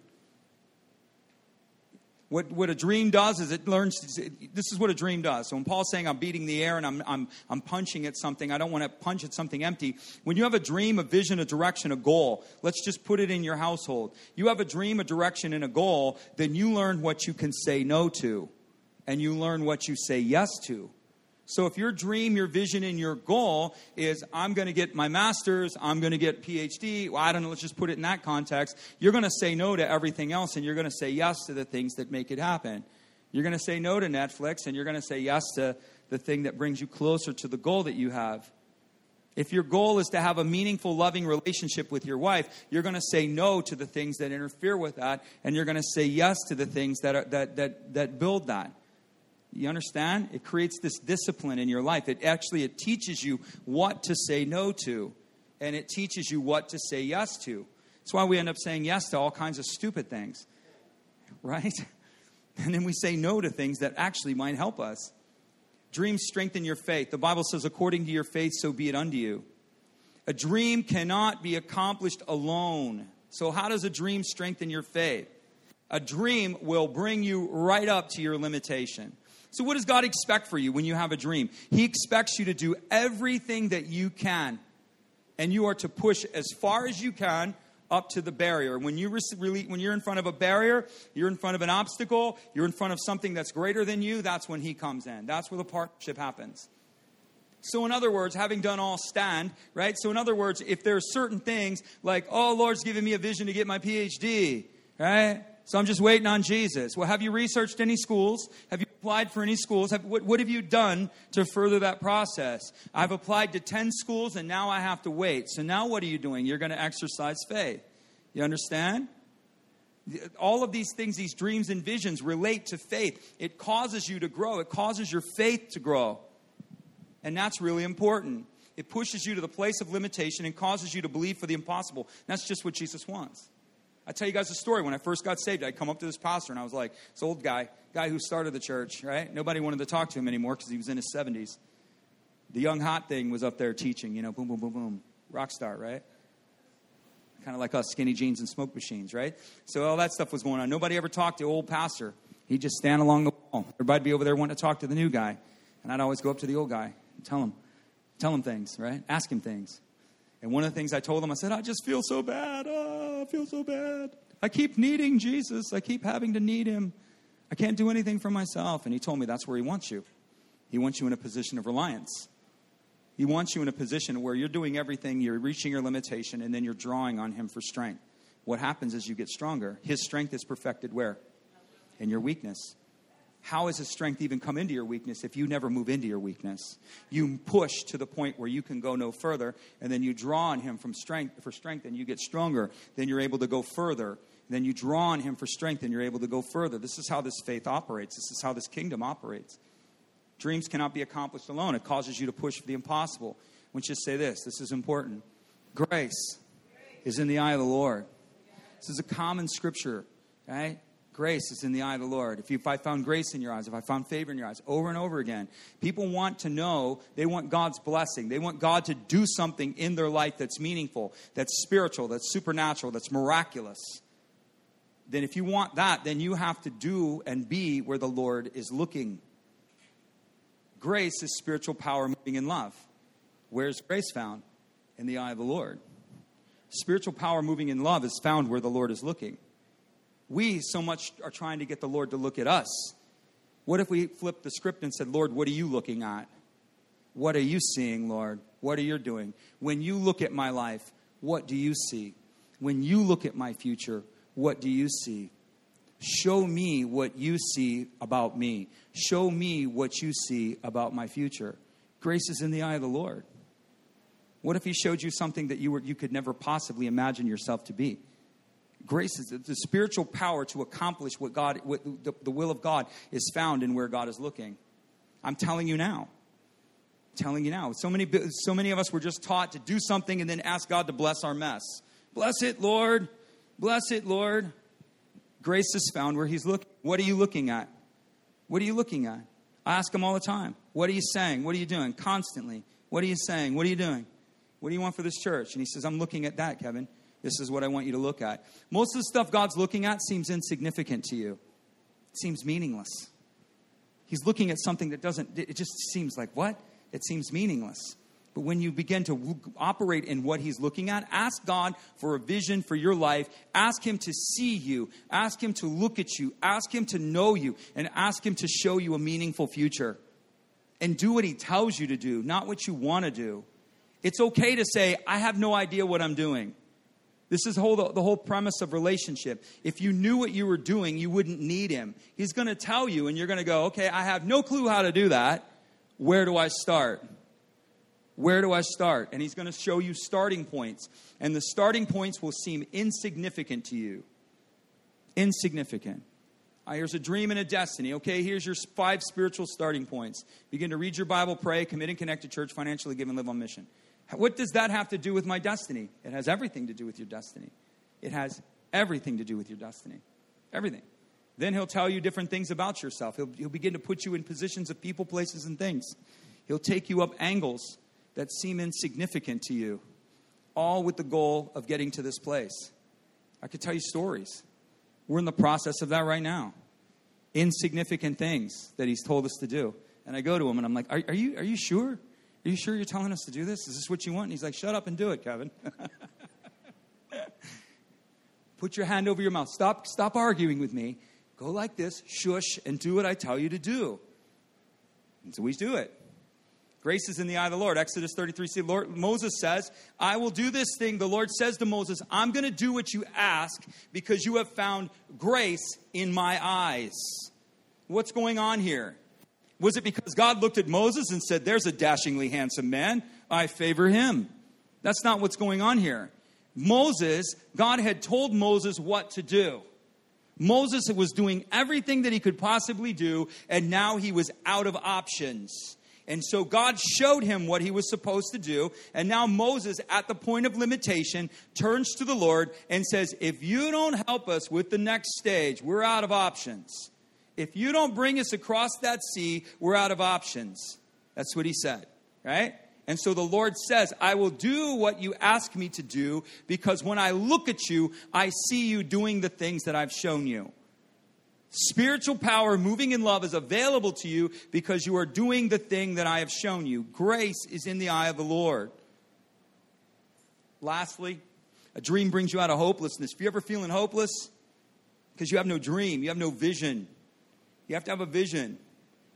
What, what a dream does is it learns, this is what a dream does. So when Paul's saying I'm beating the air and I'm, I'm, I'm punching at something, I don't want to punch at something empty. When you have a dream, a vision, a direction, a goal, let's just put it in your household. You have a dream, a direction, and a goal, then you learn what you can say no to. And you learn what you say yes to. So if your dream, your vision, and your goal is, I'm going to get my master's, I'm going to get PhD, well, I don't know, let's just put it in that context, you're going to say no to everything else and you're going to say yes to the things that make it happen. You're going to say no to Netflix and you're going to say yes to the thing that brings you closer to the goal that you have. If your goal is to have a meaningful, loving relationship with your wife, you're going to say no to the things that interfere with that, and you're going to say yes to the things that, are, that, that, that build that. You understand? It creates this discipline in your life. It actually it teaches you what to say no to, and it teaches you what to say yes to. That's why we end up saying yes to all kinds of stupid things, right? And then we say no to things that actually might help us. Dreams strengthen your faith. The Bible says, according to your faith, so be it unto you. A dream cannot be accomplished alone. So, how does a dream strengthen your faith? A dream will bring you right up to your limitation. So, what does God expect for you when you have a dream? He expects you to do everything that you can, and you are to push as far as you can up to the barrier. When, you really, when you're in front of a barrier, you're in front of an obstacle, you're in front of something that's greater than you, that's when He comes in. That's where the partnership happens. So, in other words, having done all stand, right? So, in other words, if there are certain things like, oh, Lord's giving me a vision to get my PhD, right? So I'm just waiting on Jesus. Well, have you researched any schools? Have you applied for any schools? Have, what, what have you done to further that process? I've applied to 10 schools and now I have to wait. So now what are you doing? You're going to exercise faith. You understand? All of these things, these dreams and visions relate to faith. It causes you to grow, it causes your faith to grow. And that's really important. It pushes you to the place of limitation and causes you to believe for the impossible. That's just what Jesus wants. I tell you guys a story. When I first got saved, I'd come up to this pastor and I was like, this old guy, guy who started the church, right? Nobody wanted to talk to him anymore because he was in his 70s. The young hot thing was up there teaching, you know, boom, boom, boom, boom. Rock star, right? Kind of like us, skinny jeans and smoke machines, right? So all that stuff was going on. Nobody ever talked to old pastor. He'd just stand along the wall. Everybody'd be over there wanting to talk to the new guy. And I'd always go up to the old guy and tell him, tell him things, right? Ask him things. And one of the things I told him, I said, I just feel so bad. Oh, I feel so bad. I keep needing Jesus. I keep having to need him. I can't do anything for myself. And he told me that's where he wants you. He wants you in a position of reliance. He wants you in a position where you're doing everything, you're reaching your limitation, and then you're drawing on him for strength. What happens is you get stronger. His strength is perfected where? In your weakness. How has his strength even come into your weakness if you never move into your weakness? You push to the point where you can go no further, and then you draw on him from strength for strength, and you get stronger. Then you're able to go further. Then you draw on him for strength, and you're able to go further. This is how this faith operates. This is how this kingdom operates. Dreams cannot be accomplished alone. It causes you to push for the impossible. You to say this. This is important. Grace is in the eye of the Lord. This is a common scripture, right? Grace is in the eye of the Lord. If, you, if I found grace in your eyes, if I found favor in your eyes, over and over again, people want to know, they want God's blessing. They want God to do something in their life that's meaningful, that's spiritual, that's supernatural, that's miraculous. Then, if you want that, then you have to do and be where the Lord is looking. Grace is spiritual power moving in love. Where's grace found? In the eye of the Lord. Spiritual power moving in love is found where the Lord is looking. We so much are trying to get the Lord to look at us. What if we flipped the script and said, Lord, what are you looking at? What are you seeing, Lord? What are you doing? When you look at my life, what do you see? When you look at my future, what do you see? Show me what you see about me. Show me what you see about my future. Grace is in the eye of the Lord. What if He showed you something that you, were, you could never possibly imagine yourself to be? Grace is the spiritual power to accomplish what God, what the, the will of God is found in where God is looking. I'm telling you now. I'm telling you now. So many, so many of us were just taught to do something and then ask God to bless our mess. Bless it, Lord. Bless it, Lord. Grace is found where He's looking. What are you looking at? What are you looking at? I ask Him all the time. What are you saying? What are you doing? Constantly. What are you saying? What are you doing? What do you want for this church? And He says, I'm looking at that, Kevin. This is what I want you to look at. Most of the stuff God's looking at seems insignificant to you, it seems meaningless. He's looking at something that doesn't, it just seems like, what? It seems meaningless. But when you begin to operate in what He's looking at, ask God for a vision for your life. Ask Him to see you. Ask Him to look at you. Ask Him to know you. And ask Him to show you a meaningful future. And do what He tells you to do, not what you want to do. It's okay to say, I have no idea what I'm doing. This is the whole, the whole premise of relationship. If you knew what you were doing, you wouldn't need him. He's going to tell you, and you're going to go, okay, I have no clue how to do that. Where do I start? Where do I start? And he's going to show you starting points. And the starting points will seem insignificant to you. Insignificant. Uh, here's a dream and a destiny. Okay, here's your five spiritual starting points. Begin to read your Bible, pray, commit and connect to church, financially give, and live on mission. What does that have to do with my destiny? It has everything to do with your destiny. It has everything to do with your destiny. Everything. Then he'll tell you different things about yourself. He'll, he'll begin to put you in positions of people, places, and things. He'll take you up angles that seem insignificant to you, all with the goal of getting to this place. I could tell you stories. We're in the process of that right now. Insignificant things that he's told us to do. And I go to him and I'm like, Are, are you, are you sure? Are you sure you're telling us to do this? Is this what you want? And he's like, Shut up and do it, Kevin. Put your hand over your mouth. Stop, stop arguing with me. Go like this, shush, and do what I tell you to do. And so we do it. Grace is in the eye of the Lord. Exodus 33, see, Lord, Moses says, I will do this thing. The Lord says to Moses, I'm going to do what you ask because you have found grace in my eyes. What's going on here? Was it because God looked at Moses and said, There's a dashingly handsome man, I favor him? That's not what's going on here. Moses, God had told Moses what to do. Moses was doing everything that he could possibly do, and now he was out of options. And so God showed him what he was supposed to do. And now Moses, at the point of limitation, turns to the Lord and says, If you don't help us with the next stage, we're out of options. If you don't bring us across that sea, we're out of options. That's what he said, right? And so the Lord says, I will do what you ask me to do because when I look at you, I see you doing the things that I've shown you. Spiritual power moving in love is available to you because you are doing the thing that I have shown you. Grace is in the eye of the Lord. Lastly, a dream brings you out of hopelessness. If you're ever feeling hopeless, because you have no dream, you have no vision, you have to have a vision.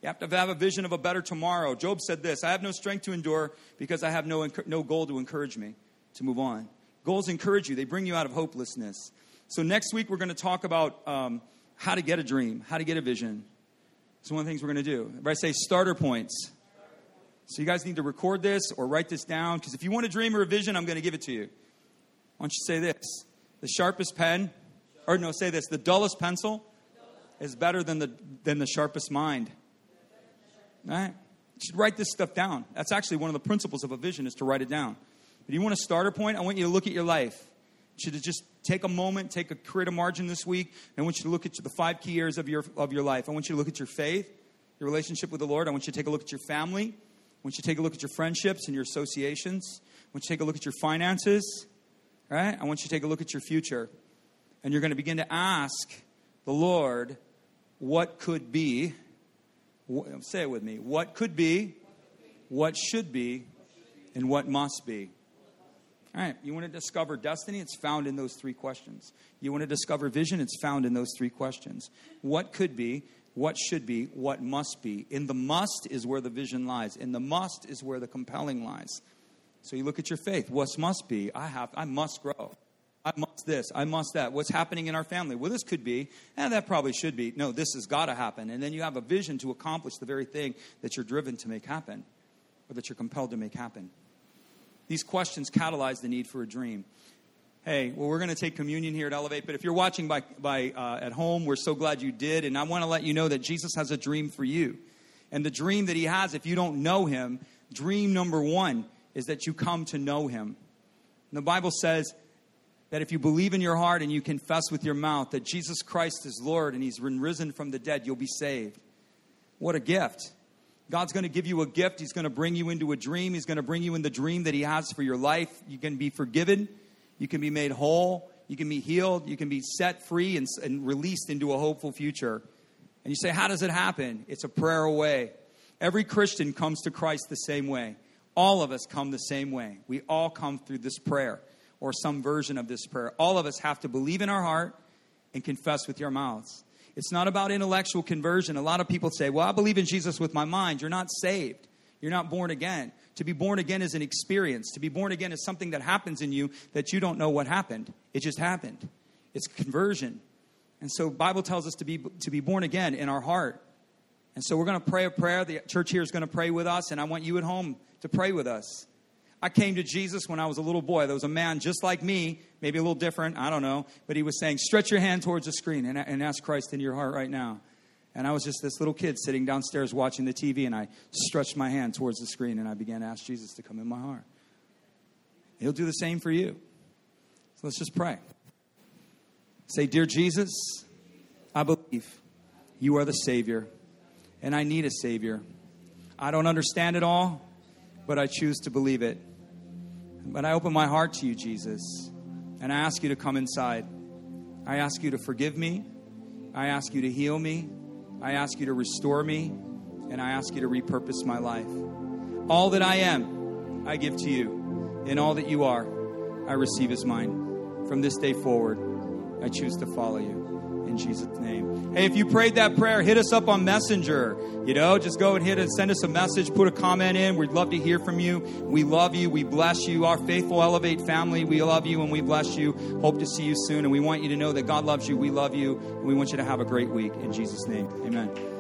You have to have a vision of a better tomorrow. Job said this I have no strength to endure because I have no, no goal to encourage me to move on. Goals encourage you, they bring you out of hopelessness. So, next week, we're going to talk about um, how to get a dream, how to get a vision. It's one of the things we're going to do. Everybody say starter points. So, you guys need to record this or write this down because if you want a dream or a vision, I'm going to give it to you. Why don't you say this? The sharpest pen, or no, say this the dullest pencil is better than the, than the sharpest mind. Right? You should write this stuff down. That's actually one of the principles of a vision is to write it down. But you want a starter point? I want you to look at your life. You to just take a moment, take a create a margin this week. I want you to look at the five key areas of your of your life. I want you to look at your faith, your relationship with the Lord. I want you to take a look at your family. I want you to take a look at your friendships and your associations. I want you to take a look at your finances. Right? I want you to take a look at your future. And you're going to begin to ask the Lord what could be. Say it with me. What could be, what should be, and what must be. All right, you want to discover destiny? It's found in those three questions. You want to discover vision? It's found in those three questions. What could be, what should be, what must be. In the must is where the vision lies. In the must is where the compelling lies. So you look at your faith. What must be? I have I must grow. I must this, I must that. What's happening in our family? Well, this could be, and that probably should be. No, this has got to happen. And then you have a vision to accomplish the very thing that you're driven to make happen, or that you're compelled to make happen. These questions catalyze the need for a dream. Hey, well, we're going to take communion here at Elevate, but if you're watching by, by uh, at home, we're so glad you did. And I want to let you know that Jesus has a dream for you. And the dream that he has, if you don't know him, dream number one is that you come to know him. And the Bible says that if you believe in your heart and you confess with your mouth that Jesus Christ is Lord and He's risen from the dead, you'll be saved. What a gift. God's going to give you a gift. He's going to bring you into a dream. He's going to bring you in the dream that He has for your life. You can be forgiven. You can be made whole. You can be healed. You can be set free and, and released into a hopeful future. And you say, How does it happen? It's a prayer away. Every Christian comes to Christ the same way. All of us come the same way. We all come through this prayer or some version of this prayer. All of us have to believe in our heart and confess with your mouths. It's not about intellectual conversion. A lot of people say, Well, I believe in Jesus with my mind. You're not saved, you're not born again. To be born again is an experience. To be born again is something that happens in you that you don't know what happened. It just happened. It's conversion. And so Bible tells us to be to be born again in our heart. And so we're going to pray a prayer. The church here is going to pray with us, and I want you at home to pray with us. I came to Jesus when I was a little boy. There was a man just like me, maybe a little different, I don't know, but he was saying, Stretch your hand towards the screen and, and ask Christ into your heart right now. And I was just this little kid sitting downstairs watching the TV, and I stretched my hand towards the screen and I began to ask Jesus to come in my heart. He'll do the same for you. So let's just pray. Say, Dear Jesus, I believe you are the Savior, and I need a Savior. I don't understand it all, but I choose to believe it. But I open my heart to you, Jesus, and I ask you to come inside. I ask you to forgive me. I ask you to heal me. I ask you to restore me. And I ask you to repurpose my life. All that I am, I give to you. And all that you are, I receive as mine. From this day forward, I choose to follow you in Jesus' name. Hey, if you prayed that prayer, hit us up on Messenger. You know, just go and hit and send us a message, put a comment in. We'd love to hear from you. We love you. We bless you. Our faithful Elevate family, we love you and we bless you. Hope to see you soon. And we want you to know that God loves you. We love you. And we want you to have a great week in Jesus' name. Amen.